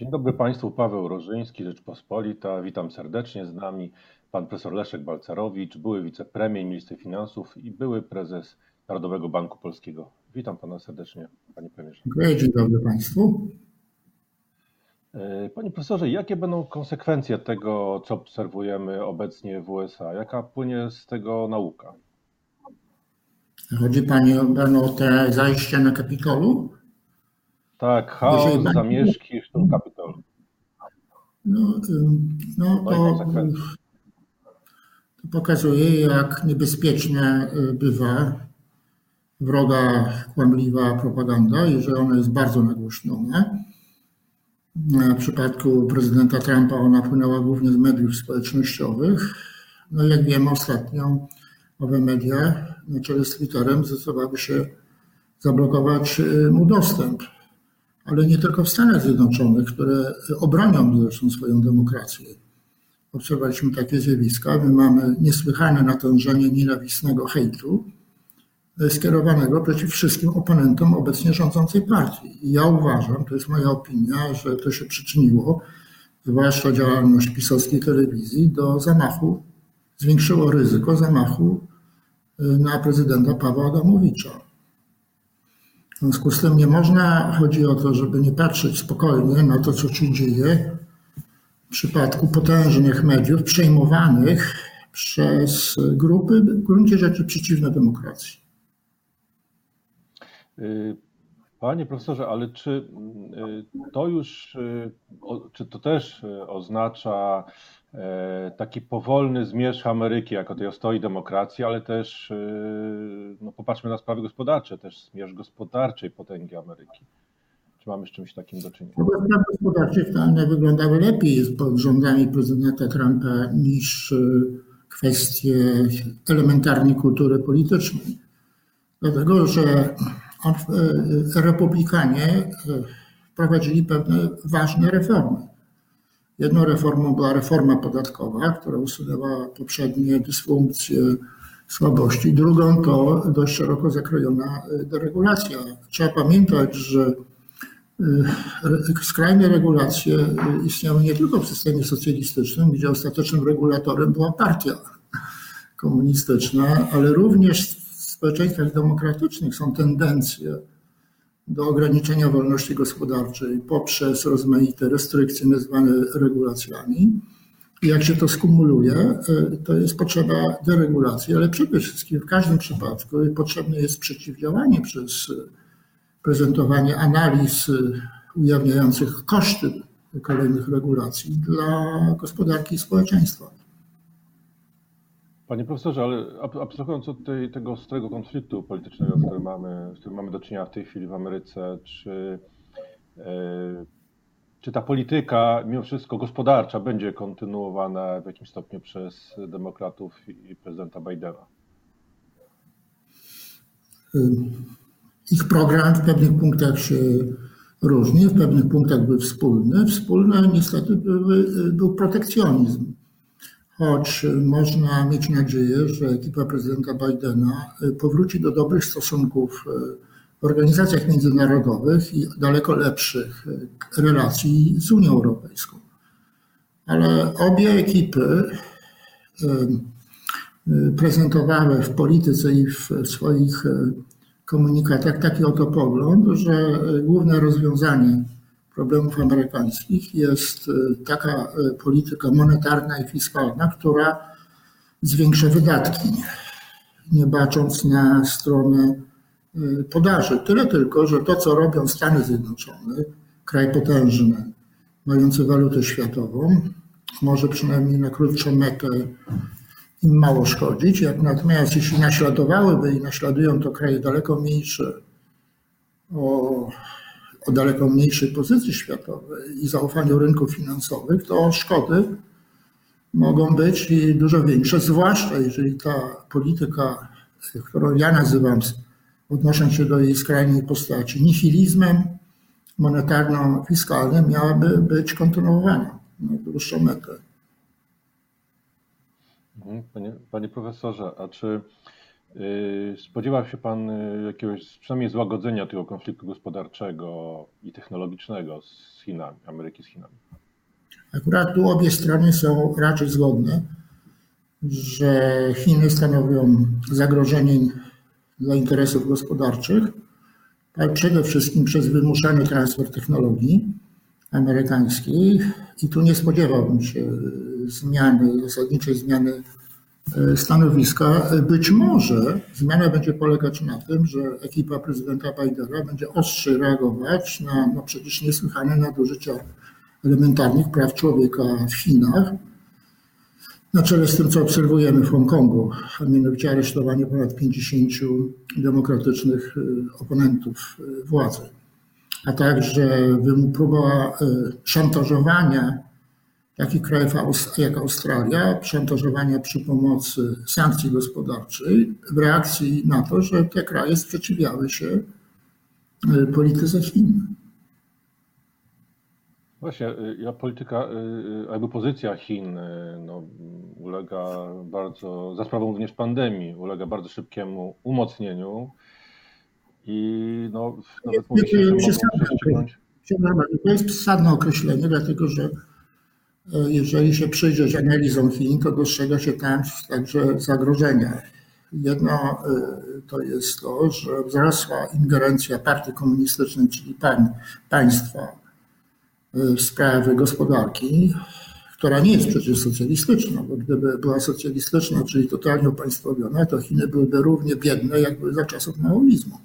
Dzień dobry Państwu, Paweł Rożyński, Rzeczpospolita. Witam serdecznie z nami pan profesor Leszek Balcerowicz, były wicepremier, minister finansów i były prezes Narodowego Banku Polskiego. Witam pana serdecznie, panie premierze. Dziękuję, dzień dobry Państwu. E, panie profesorze, jakie będą konsekwencje tego, co obserwujemy obecnie w USA? Jaka płynie z tego nauka? Chodzi Pani o te zajścia na Kapitolu? Tak, chaos, zamieszki w tym Kapitolu. No, no, no to, to pokazuje, jak niebezpieczna y, bywa wroga, kłamliwa propaganda i że ona jest bardzo nagłośniona. W przypadku prezydenta Trumpa ona płynęła głównie z mediów społecznościowych. No jak wiemy, ostatnio owe media na czele z Twitterem zdecydowały się zablokować y, mu dostęp. Ale nie tylko w Stanach Zjednoczonych, które obronią zresztą swoją demokrację. Obserwowaliśmy takie zjawiska. My mamy niesłychane natężenie nienawistnego hejtu y, skierowanego przeciw wszystkim oponentom obecnie rządzącej partii. I ja uważam, to jest moja opinia, że to się przyczyniło, zwłaszcza działalność pisowskiej telewizji, do zamachu, zwiększyło ryzyko zamachu na prezydenta Pawła Adamowicza. W związku z tym nie można, chodzi o to, żeby nie patrzeć spokojnie na to, co się dzieje w przypadku potężnych mediów przejmowanych przez grupy w gruncie rzeczy przeciwne demokracji. Y, panie profesorze, ale czy y, to już, y, czy to też oznacza taki powolny zmierzch Ameryki jako tej ostoi demokracji, ale też e, no popatrzmy na sprawy gospodarcze, też zmierzch gospodarczej potęgi Ameryki. Czy mamy z czymś takim do czynienia? No, sprawy gospodarcze w Stanach wyglądały lepiej pod rządami prezydenta Trumpa niż e, kwestie elementarnej kultury politycznej. Dlatego, że republikanie prowadzili pewne ważne reformy Jedną reformą była reforma podatkowa, która usunęła poprzednie dysfunkcje, słabości. Drugą to dość szeroko zakrojona e, deregulacja. Trzeba pamiętać, że e, skrajne regulacje e, istniały nie tylko w systemie socjalistycznym, gdzie ostatecznym regulatorem była partia komunistyczna, ale również w społeczeństwach demokratycznych są tendencje do ograniczenia wolności gospodarczej poprzez rozmaite restrykcje nazwane regulacjami. Jak się to skumuluje, e, to jest potrzeba deregulacji, ale przede wszystkim w każdym przypadku potrzebne jest przeciwdziałanie przez prezentowanie analiz ujawniających koszty kolejnych regulacji dla gospodarki i społeczeństwa. Panie profesorze, ale abstrahując od tej, tego ostrego konfliktu politycznego, z którym, mamy, z którym mamy do czynienia w tej chwili w Ameryce, czy, e, czy ta polityka, mimo wszystko gospodarcza, będzie kontynuowana w jakimś stopniu przez demokratów i prezydenta Bidena? Ich program w pewnych punktach się różni, w pewnych punktach był wspólny. Wspólny niestety był protekcjonizm choć można mieć nadzieję, że ekipa prezydenta Bidena y, powróci do dobrych stosunków y, w organizacjach międzynarodowych i daleko lepszych y, relacji z Unią Europejską. Ale obie ekipy prezentowały w polityce i w swoich komunikatach taki oto pogląd, że główne rozwiązanie problemów amerykańskich jest y, taka y, polityka monetarna i fiskalna, która zwiększa wydatki, nie bacząc na stronę y, podaży. Tyle tylko, że to, co robią Stany Zjednoczone, kraj potężny, mający walutę światową, może przynajmniej na krótszą metę im mało szkodzić. Jak natomiast jeśli naśladowałyby i naśladują to kraje daleko mniejsze o o daleko mniejszej pozycji światowej i zaufaniu rynków finansowych, to szkody mogą być dużo większe, zwłaszcza jeżeli ta polityka, którą ja nazywam, odnosząc się do jej skrajnej postaci, nihilizmem monetarno-fiskalnym, miałaby być kontynuowana na dłuższą metę. Mhm, panie, panie profesorze, a czy Spodziewa się Pan jakiegoś przynajmniej złagodzenia tego konfliktu gospodarczego i technologicznego z Chinami, Ameryki z Chinami? Akurat tu obie strony są raczej zgodne, że Chiny stanowią zagrożenie dla interesów gospodarczych, ale przede wszystkim przez wymuszany transfer technologii amerykańskiej i tu nie spodziewałbym się zmiany, zasadniczej zmiany stanowiska. Być może zmiana będzie polegać na tym, że ekipa prezydenta Bidena będzie ostrzej reagować na no przecież niesłychane nadużycia elementarnych praw człowieka w Chinach, na czele z tym, co obserwujemy w Hongkongu, a mianowicie aresztowanie ponad 50 demokratycznych e, oponentów e, władzy a także próba e, szantażowania takich krajów jak Australia, szantażowania przy pomocy sankcji gospodarczej w reakcji na to, że te kraje sprzeciwiały się e, polityce Chin. Właśnie, ja polityka, jakby pozycja Chin no, ulega bardzo, za sprawą również pandemii, ulega bardzo szybkiemu umocnieniu. I no, nawet mówi się, że mogą To jest przesadne określenie, dlatego że e, jeżeli się przyjrzeć analizom Chin, to dostrzega się tam także zagrożenia. Jedno e, to jest to, że wzrosła ingerencja partii komunistycznej, czyli pań, państwa e, w sprawy gospodarki, która nie jest przecież socjalistyczna, bo gdyby była socjalistyczna, czyli totalnie upaństwowiona, to Chiny byłyby równie biedne, jak były za czasów maoizmu.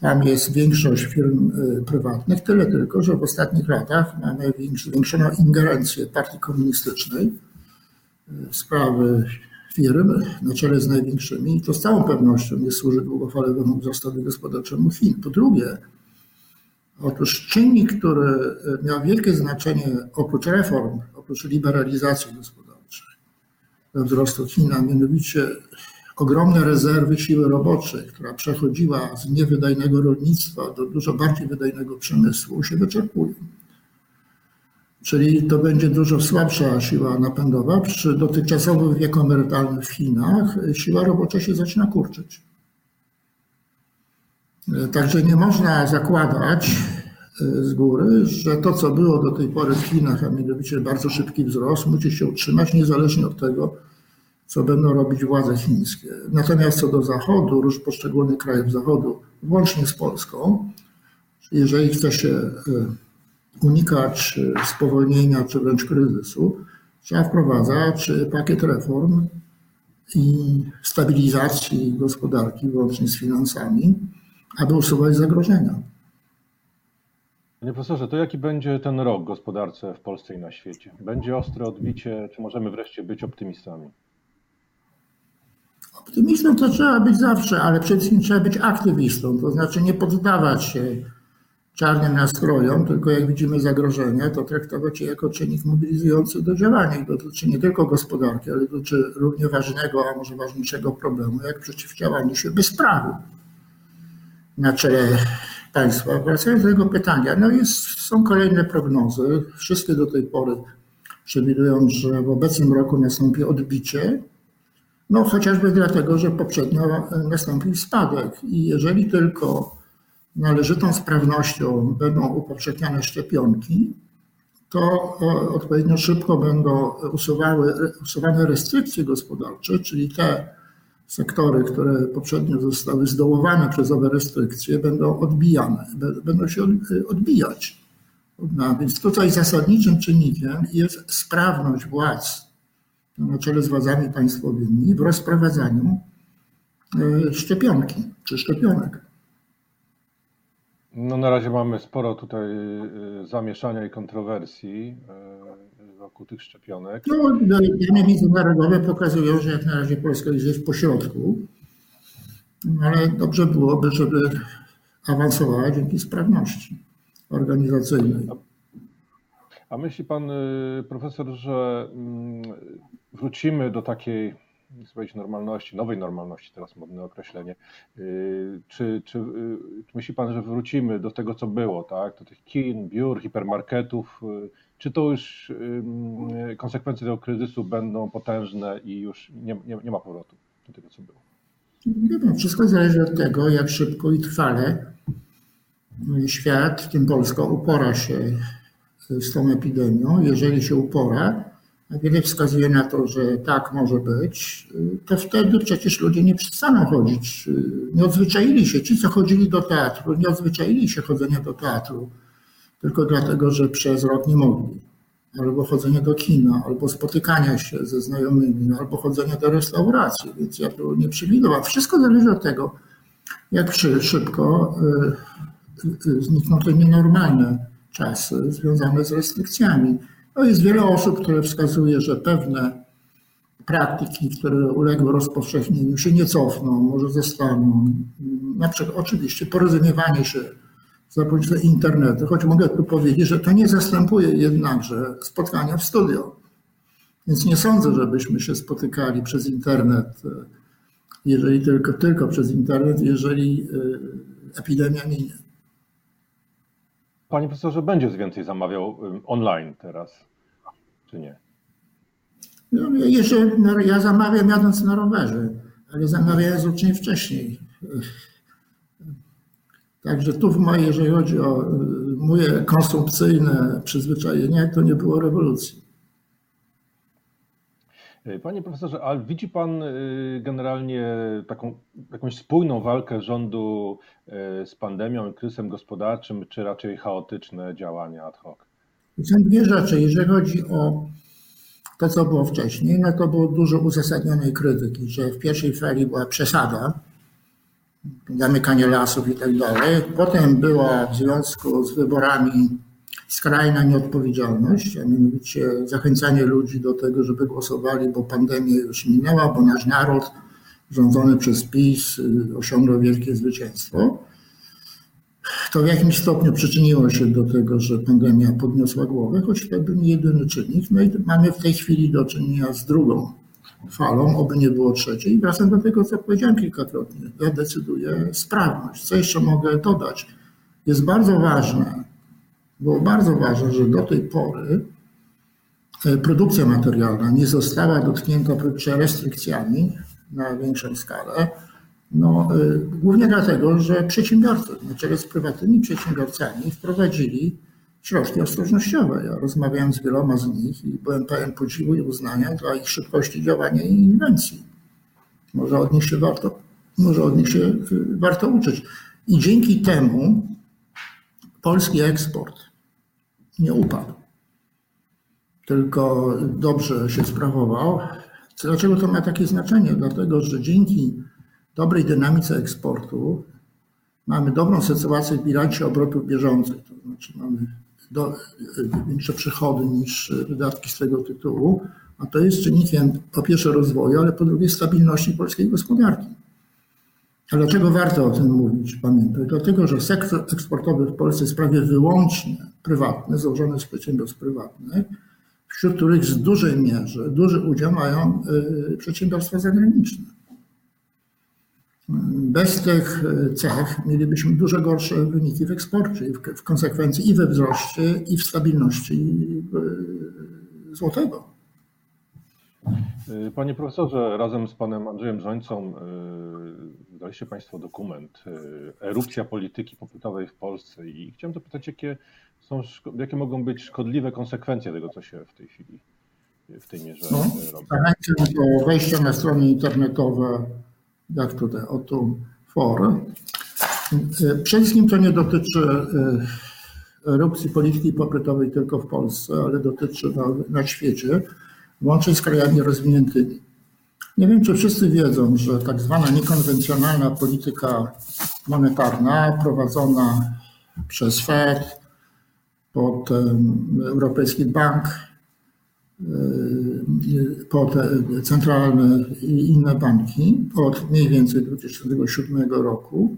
Tam jest większość firm y, prywatnych, tyle tylko, że w ostatnich latach mamy zwiększoną ingerencję partii komunistycznej y, w sprawy firm na czele z największymi i to z całą pewnością nie służy długofalowemu wzrostowi gospodarczemu Chin. Po drugie, otóż czynnik, który y, miał wielkie znaczenie oprócz reform, oprócz liberalizacji gospodarczej wzrostu Chin, a mianowicie ogromne rezerwy siły roboczej, która przechodziła z niewydajnego rolnictwa do dużo bardziej wydajnego przemysłu, się wyczerpują. Czyli to będzie dużo słabsza siła napędowa. Przy dotychczasowym wieku emerytalnym w Chinach siła robocza się zaczyna kurczyć. Także nie można zakładać e, z góry, że to, co było do tej pory w Chinach, a mianowicie bardzo szybki wzrost, musi się utrzymać niezależnie od tego, co będą robić władze chińskie. Natomiast co do Zachodu, róż poszczególnych krajów Zachodu, włącznie z Polską, jeżeli chce się e, unikać e, spowolnienia czy wręcz kryzysu, trzeba wprowadzać pakiet reform i stabilizacji gospodarki, włącznie z finansami, aby usuwać zagrożenia. Panie profesorze, to jaki będzie ten rok gospodarce w Polsce i na świecie? Będzie ostre odbicie, czy możemy wreszcie być optymistami? Optymistą to trzeba być zawsze, ale przede wszystkim trzeba być aktywistą, to znaczy nie poddawać się czarnym nastrojom, tylko jak widzimy zagrożenia, to traktować je jako czynnik mobilizujący do działania. I dotyczy nie tylko gospodarki, ale dotyczy równie ważnego, a może ważniejszego problemu, jak przeciwdziałanie się bezprawu na czele państwa. Wracając do tego pytania, no jest, są kolejne prognozy. Wszystkie do tej pory przewidują, że w obecnym roku nastąpi odbicie no chociażby dlatego, że poprzednio nastąpił spadek i jeżeli tylko należytą sprawnością będą upowszechniane szczepionki, to e, odpowiednio szybko będą usuwały, usuwane restrykcje gospodarcze, czyli te sektory, które poprzednio zostały zdołowane przez owe restrykcje, będą odbijane, będą się odbijać. No, więc tutaj zasadniczym czynnikiem jest sprawność władz na czele z władzami państwowymi w rozprowadzaniu e, szczepionki czy szczepionek. No na razie mamy sporo tutaj e, zamieszania i kontrowersji e, wokół tych szczepionek. No, dane międzynarodowe pokazują, że jak na razie Polska jest gdzieś po środku, ale dobrze byłoby, żeby awansowała dzięki sprawności organizacyjnej. A myśli pan profesor, że mm, wrócimy do takiej normalności, nowej normalności, teraz modne określenie. Y, czy, czy, y, czy myśli Pan, że wrócimy do tego, co było, tak? do tych kin, biur, hipermarketów? Y, czy to już konsekwencje tego kryzysu będą potężne i już nie, nie, nie ma powrotu do tego, co było? Wiem, wszystko zależy od tego, jak szybko i trwale świat, w tym Polska, upora się z tą epidemią. Jeżeli się upora, a wiele wskazuje na to, że tak może być, to wtedy przecież ludzie nie przestaną chodzić. Nie odzwyczaili się. Ci, co chodzili do teatru, nie odzwyczaili się chodzenia do teatru tylko dlatego, że przez rok nie mogli. Albo chodzenie do kina, albo spotykania się ze znajomymi, albo chodzenie do restauracji. Więc ja tu nie przewidywałem. Wszystko zależy od tego, jak szybko y, y, znikną te nienormalne czasy związane z restrykcjami. No jest wiele osób, które wskazuje, że pewne praktyki, które uległy rozpowszechnieniu się nie cofną, może zostaną. Na przykład oczywiście porozumiewanie się za pomocą internetu, choć mogę tu powiedzieć, że to nie zastępuje jednakże spotkania w studio. Więc nie sądzę, żebyśmy się spotykali przez internet, jeżeli tylko, tylko przez internet, jeżeli y, epidemia minie. Panie profesorze, będzie więcej zamawiał online teraz, czy nie? No, jeszcze, no, ja zamawiam jadąc na rowerze, ale zamawiałem znacznie wcześniej. Także tu w mojej, jeżeli chodzi o y, moje konsumpcyjne przyzwyczajenia, to nie było rewolucji. Panie profesorze, ale widzi pan y, generalnie taką jakąś spójną walkę rządu y, z pandemią i kryzysem gospodarczym, czy raczej chaotyczne działania ad hoc? Są dwie rzeczy. Jeżeli chodzi o to, co było wcześniej, no to było dużo uzasadnionej krytyki, że w pierwszej fali była przesada, zamykanie lasów i tak dalej. Potem była w związku z wyborami skrajna nieodpowiedzialność, a mianowicie zachęcanie ludzi do tego, żeby głosowali, bo pandemia już minęła, bo nasz naród rządzony przez PiS y, osiągnął wielkie zwycięstwo. To w jakimś stopniu przyczyniło się do tego, że pandemia podniosła głowę, choć to był nie jedyny czynnik. No i mamy w tej chwili do czynienia z drugą falą, oby nie było trzeciej. I wracam do tego, co powiedziałem kilkakrotnie. Ja decyduję sprawność. Co jeszcze mogę dodać? Jest bardzo ważne, było bardzo ważne, że do tej pory e, produkcja materialna nie została dotknięta restrykcjami na większą skalę. No, e, głównie dlatego, że przedsiębiorcy, na czele z prywatnymi przedsiębiorcami, wprowadzili środki ostrożnościowe. Ja rozmawiałem z wieloma z nich i byłem pełen podziwu i uznania dla ich szybkości działania i inwencji. Może od nich się warto, może od nich się y, warto uczyć. I dzięki temu polski eksport nie upadł, tylko dobrze się sprawował. Dlaczego to ma takie znaczenie? Dlatego, że dzięki dobrej dynamice eksportu mamy dobrą sytuację w bilansie obrotów bieżących. To znaczy mamy do, większe przychody niż wydatki z tego tytułu, a to jest czynnikiem po pierwsze rozwoju, ale po drugie stabilności polskiej gospodarki. Dlaczego warto o tym mówić, pamiętać? Dlatego, że sektor eksportowy w Polsce jest prawie wyłącznie prywatny, złożony z przedsiębiorstw prywatnych, wśród których w dużej mierze duży udział mają y, przedsiębiorstwa zagraniczne. Bez tych cech mielibyśmy dużo gorsze wyniki w eksporcie w konsekwencji i we wzroście, i w stabilności e, złotego. Panie profesorze, razem z panem Andrzejem Żońcą wydaliście państwo dokument e, Erupcja polityki popytowej w Polsce i chciałem zapytać, jakie, są, jakie mogą być szkodliwe konsekwencje tego, co się w tej chwili w tej mierze no, robi. Zachęcam do wejścia na strony internetowe jak tutaj o tą forę. Przede wszystkim to nie dotyczy erupcji polityki popytowej tylko w Polsce, ale dotyczy na, na świecie, łącznie z krajami rozwiniętymi. Nie wiem, czy wszyscy wiedzą, że tak zwana niekonwencjonalna polityka monetarna prowadzona przez Fed, potem Europejski Bank Y, pod centralne i inne banki od mniej więcej 2007 roku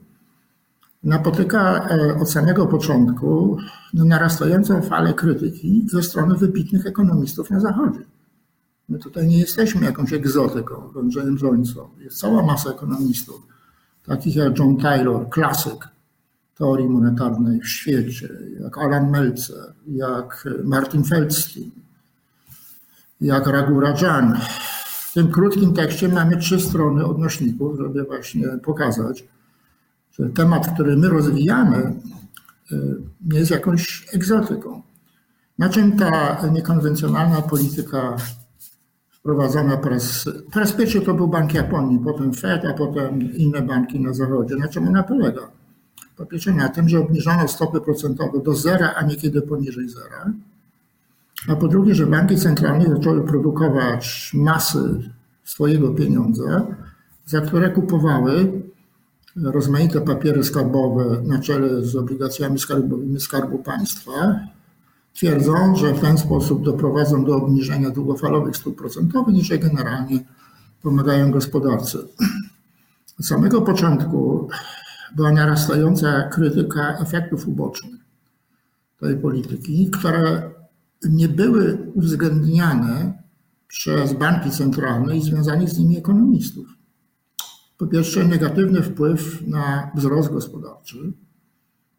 napotyka e, od samego początku narastającą falę krytyki ze strony wybitnych ekonomistów na Zachodzie. My tutaj nie jesteśmy jakąś egzotyką, Andrzejem Żońcą. Jest cała masa ekonomistów, takich jak John Taylor, klasyk teorii monetarnej w świecie, jak Alan Meltzer, jak Martin Feldstein, jak Raghu Rajan, w tym krótkim tekście mamy trzy strony odnośników, żeby właśnie pokazać, że temat, który my rozwijamy, nie jest jakąś egzotyką. Na czym ta niekonwencjonalna polityka wprowadzona po raz, po pierwszy to był Bank Japonii, potem Fed, a potem inne banki na zachodzie. Na czym ona polega? Po pierwsze na tym, że obniżono stopy procentowe do zera, a niekiedy poniżej zera. A po drugie, że banki centralne zaczęły produkować masy swojego pieniądza, za które kupowały rozmaite papiery skarbowe na czele z obligacjami skarbowymi Skarbu Państwa, twierdzą, że w ten sposób doprowadzą do obniżenia długofalowych stóp procentowych i że generalnie pomagają gospodarce. Od samego początku była narastająca krytyka efektów ubocznych tej polityki, które nie były uwzględniane przez banki centralne i związanych z nimi ekonomistów. Po pierwsze, negatywny wpływ na wzrost gospodarczy,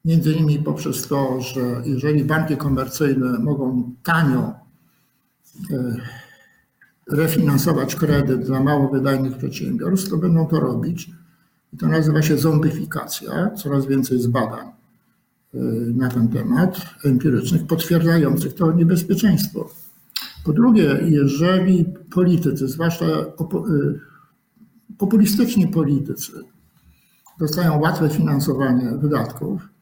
między innymi poprzez to, że jeżeli banki komercyjne mogą tanio e, refinansować kredyt dla mało wydajnych przedsiębiorstw, to będą to robić. I to nazywa się zombyfikacja. Coraz więcej jest badań e, na ten temat, empirycznych, potwierdzających to niebezpieczeństwo. Po drugie, jeżeli politycy, zwłaszcza e, populistyczni politycy, dostają łatwe finansowanie wydatków,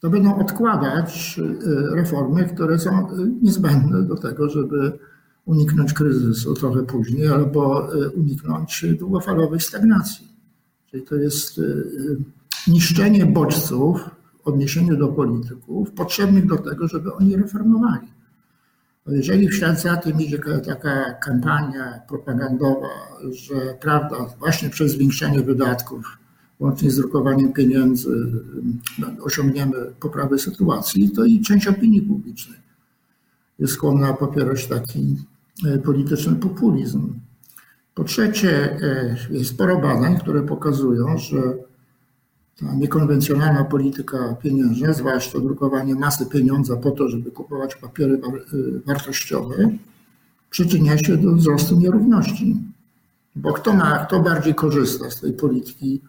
to będą odkładać y, reformy, które są y, niezbędne do tego, żeby uniknąć kryzysu trochę później albo y, uniknąć długofalowej stagnacji. Czyli to jest niszczenie bodźców w odniesieniu do polityków potrzebnych do tego, żeby oni reformowali. Jeżeli w ślad za tym idzie taka kampania propagandowa, że prawda, właśnie przez zwiększenie wydatków łącznie z drukowaniem pieniędzy no, osiągniemy poprawę sytuacji, to i część opinii publicznej jest skłonna popierać taki e, polityczny populizm. Po trzecie, e, jest sporo badań, które pokazują, że ta niekonwencjonalna polityka pieniężna, zwłaszcza drukowanie masy pieniądza po to, żeby kupować papiery wartościowe, przyczynia się do wzrostu nierówności. Bo kto, ma, kto bardziej korzysta z tej polityki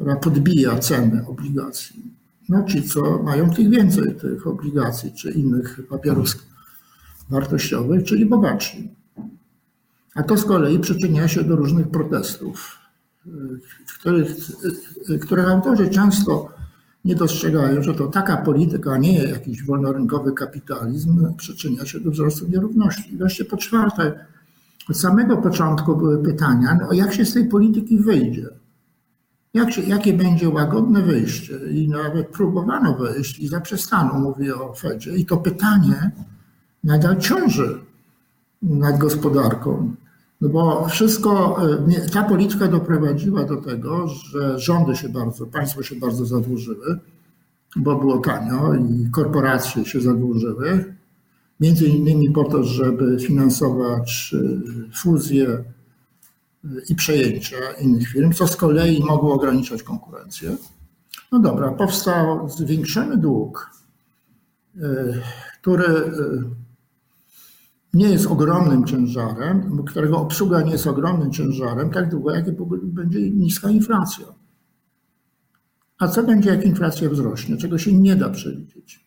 która podbija cenę obligacji. No ci, co mają tych więcej tych obligacji czy innych papierów wartościowych, czyli bogatsi. A to z kolei przyczynia się do różnych protestów, których, których autorzy często nie dostrzegają, że to taka polityka, a nie jakiś wolnorynkowy kapitalizm, przyczynia się do wzrostu nierówności. I wreszcie po czwarte, od samego początku były pytania, no jak się z tej polityki wyjdzie? Jak jakie będzie łagodne wyjście? I nawet próbowano wejść i zaprzestano, mówię o Fedzie. I to pytanie nadal ciąży nad gospodarką. No bo wszystko, e, ta polityka doprowadziła do tego, że rządy się bardzo, państwo się bardzo zadłużyły, bo było tanio i korporacje się zadłużyły, między innymi po to, żeby finansować e, fuzję i przejęcia innych firm, co z kolei mogło ograniczać konkurencję. No dobra, powstał zwiększony dług, e, który e, nie jest ogromnym ciężarem, którego obsługa nie jest ogromnym ciężarem, tak długo jak będzie niska inflacja. A co będzie, jak inflacja wzrośnie, czego się nie da przewidzieć?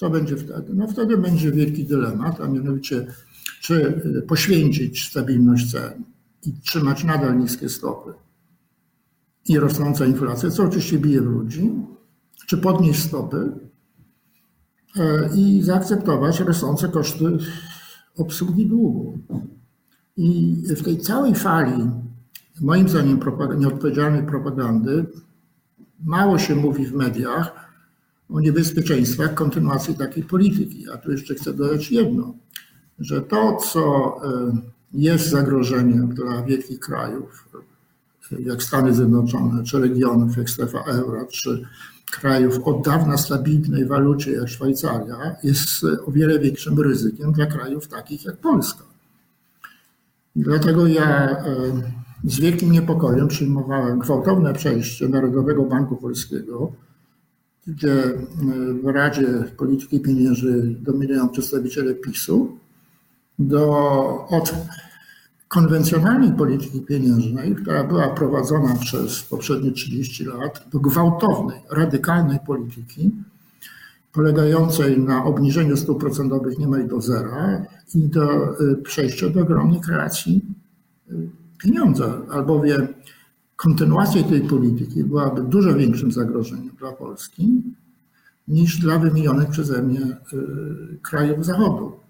Co będzie wtedy? No wtedy będzie wielki dylemat, a mianowicie, czy e, poświęcić stabilność cen, i trzymać nadal niskie stopy i rosnąca inflacja, co oczywiście bije w ludzi, czy podnieść stopy e, i zaakceptować rosnące koszty obsługi długu. I w tej całej fali, moim zdaniem, nieodpowiedzialnej propagandy, mało się mówi w mediach o niebezpieczeństwach kontynuacji takiej polityki. A tu jeszcze chcę dodać jedno, że to, co e, jest zagrożeniem dla wielkich krajów, jak Stany Zjednoczone, czy regionów jak strefa euro, czy krajów o dawna stabilnej walucie jak Szwajcaria, jest o wiele większym ryzykiem dla krajów takich jak Polska. Dlatego ja e, z wielkim niepokojem przyjmowałem gwałtowne przejście Narodowego Banku Polskiego, gdzie e, w Radzie Polityki Pieniężnej dominują przedstawiciele PiSu, do, od konwencjonalnej polityki pieniężnej, która była prowadzona przez poprzednie 30 lat, do gwałtownej, radykalnej polityki, polegającej na obniżeniu stóp procentowych niemal do zera i do y, przejścia do ogromnej kreacji y, pieniądza, albowiem kontynuacja tej polityki byłaby dużo większym zagrożeniem dla Polski niż dla wymienionych przeze mnie y, krajów Zachodu.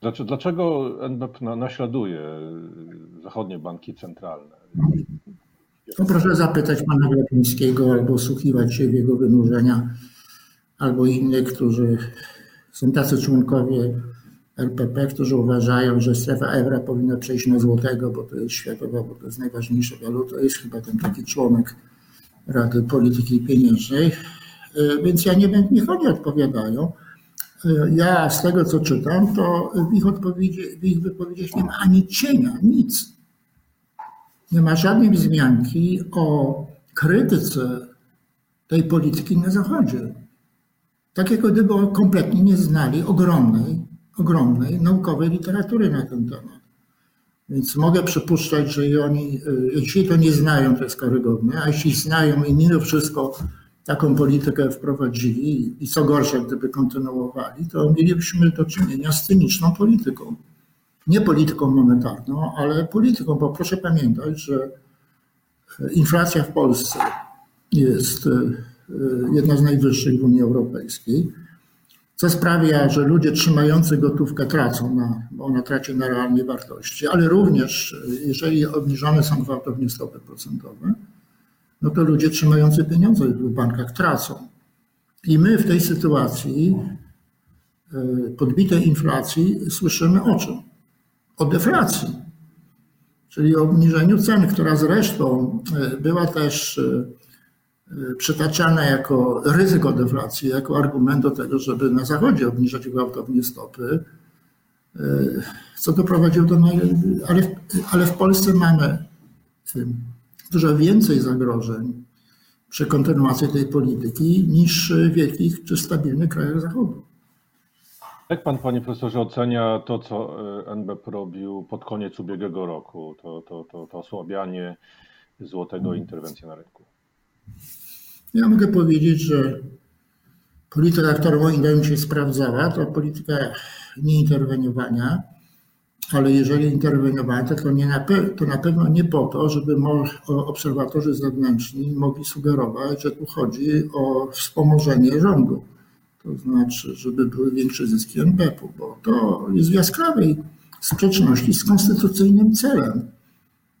Znaczy, dlaczego NBP naśladuje zachodnie banki centralne? To proszę zapytać pana Glapińskiego albo słuchiwać się w jego wynurzenia, albo innych, którzy są tacy członkowie LPP, którzy uważają, że strefa euro powinna przejść na złotego, bo to jest światowa, bo to jest najważniejsza waluta. Jest chyba ten taki członek Rady Polityki Pieniężnej. E, więc ja nie wiem, niech oni odpowiadają. Ja z tego, co czytam, to w ich, odpowiedzi, w ich wypowiedziach nie ma ani cienia, nic. Nie ma żadnej wzmianki o krytyce tej polityki na Zachodzie. Tak jak gdyby kompletnie nie znali ogromnej, ogromnej naukowej literatury na ten temat. Więc mogę przypuszczać, że oni, e, jeśli to nie znają, to jest karygodne, a jeśli znają i mimo wszystko taką politykę wprowadzili i co gorsze, gdyby kontynuowali, to mielibyśmy do czynienia z cyniczną polityką. Nie polityką monetarną, ale polityką, bo proszę pamiętać, że inflacja w Polsce jest e, jedna z najwyższych w Unii Europejskiej, co sprawia, że ludzie trzymający gotówkę tracą, na, bo ona traci na realnej wartości, ale również jeżeli obniżone są gwałtownie stopy procentowe, no to ludzie trzymający pieniądze w bankach tracą. I my w tej sytuacji e, podbitej inflacji słyszymy o czym? O deflacji, czyli o obniżeniu cen, która zresztą e, była też e, przytaczana jako ryzyko deflacji, jako argument do tego, żeby na Zachodzie obniżać gwałtownie stopy, co doprowadziło do. Ale, ale w Polsce mamy dużo więcej zagrożeń przy kontynuacji tej polityki niż w wielkich czy stabilnych krajach Zachodu. Jak pan, panie profesorze, ocenia to, co e, NBP robił pod koniec ubiegłego roku, to, to, to, to osłabianie złotego interwencja na rynku? Ja mogę powiedzieć, że polityka, którą moim zdaniem się sprawdzała, to polityka nieinterweniowania, ale jeżeli interweniowano, to, nie na, to na pewno nie po to, żeby obserwatorzy zewnętrzni mogli sugerować, że tu chodzi o wspomożenie rządu. To znaczy, żeby były większe zyski NBP-u, bo to jest w jaskrawej sprzeczności z konstytucyjnym celem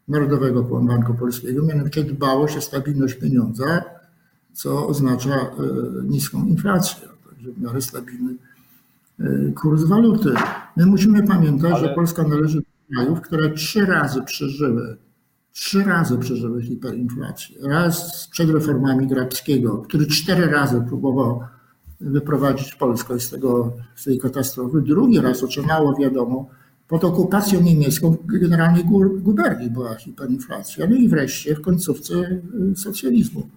Narodowego Banku Polskiego, mianowicie dbałość o stabilność pieniądza, co oznacza e, niską inflację, także w miarę stabilny kurs waluty. My musimy pamiętać, Ale... że Polska należy do krajów, które trzy razy przeżyły, trzy razy przeżyły hiperinflację. Raz przed reformami Grabskiego, który cztery razy próbował wyprowadzić Polskę z, tego, z tej katastrofy. Drugi raz otrzymało wiadomo, pod okupacją niemiecką generalnie guberni była hiperinflacja. No i wreszcie w końcówce y, socjalizmu.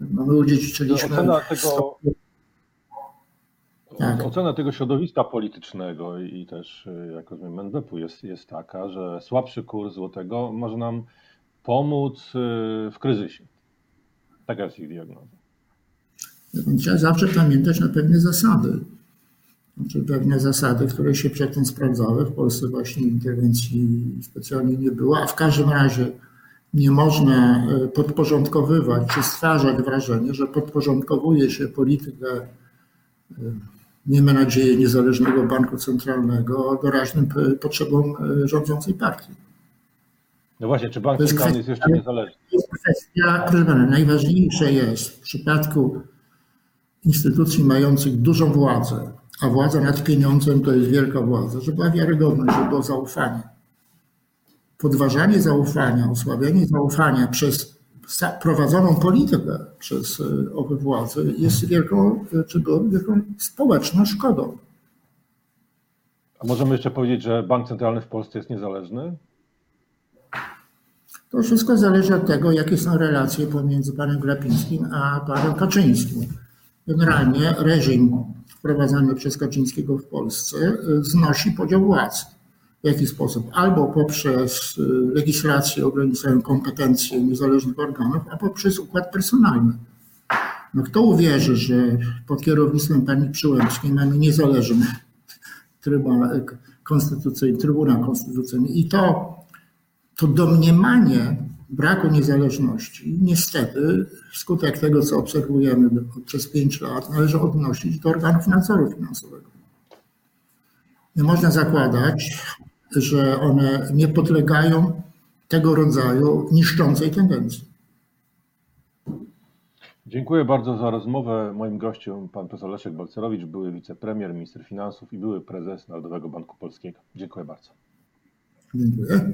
No my udziedziczyliśmy... Tego, tak. Ocena tego środowiska politycznego i też, y, jak rozumiem, NBP jest, jest taka, że słabszy kurs złotego może nam pomóc y, w kryzysie. Taka jest ich diagnoza. Trzeba zawsze pamiętać na pewne zasady. Znaczy pewne zasady, które się przedtem sprawdzały. W Polsce właśnie interwencji specjalnie nie było, a w każdym razie nie można y, podporządkowywać czy stwarzać wrażenie, że podporządkowuje się politykę miejmy nadzieję, niezależnego banku centralnego doraźnym potrzebom e, rządzącej partii. No właśnie, czy bank centralny jest jeszcze niezależny? To jest kwestia, proszę pana, najważniejsze jest w przypadku instytucji mających dużą władzę, a władza nad pieniądzem to jest wielka władza, żeby była wiarygodność, żeby było zaufanie. Podważanie zaufania, osłabianie zaufania przez prowadzoną politykę przez e, owe władze jest wielką, e, czy byłoby wielką społeczną szkodą. A możemy jeszcze powiedzieć, że bank centralny w Polsce jest niezależny? To wszystko zależy od tego, jakie są relacje pomiędzy panem Glapińskim a panem Kaczyńskim. Generalnie reżim wprowadzany przez Kaczyńskiego w Polsce e, znosi podział władz. W jaki sposób? Albo poprzez legislację ograniczają kompetencje niezależnych organów, a poprzez układ personalny. No kto uwierzy, że pod kierownictwem pani Przyłębskiej mamy niezależny Trybunał Konstytucyjny, Trybunał Konstytucyjny i to, to domniemanie braku niezależności niestety wskutek tego, co obserwujemy przez pięć lat, należy odnosić do organów nadzoru finansowego. Nie można zakładać, że one nie podlegają tego rodzaju niszczącej tendencji. Dziękuję bardzo za rozmowę. Moim gościem pan profesor Leszek Balcerowicz, były wicepremier, minister finansów i były prezes Narodowego Banku Polskiego. Dziękuję bardzo. Dziękuję.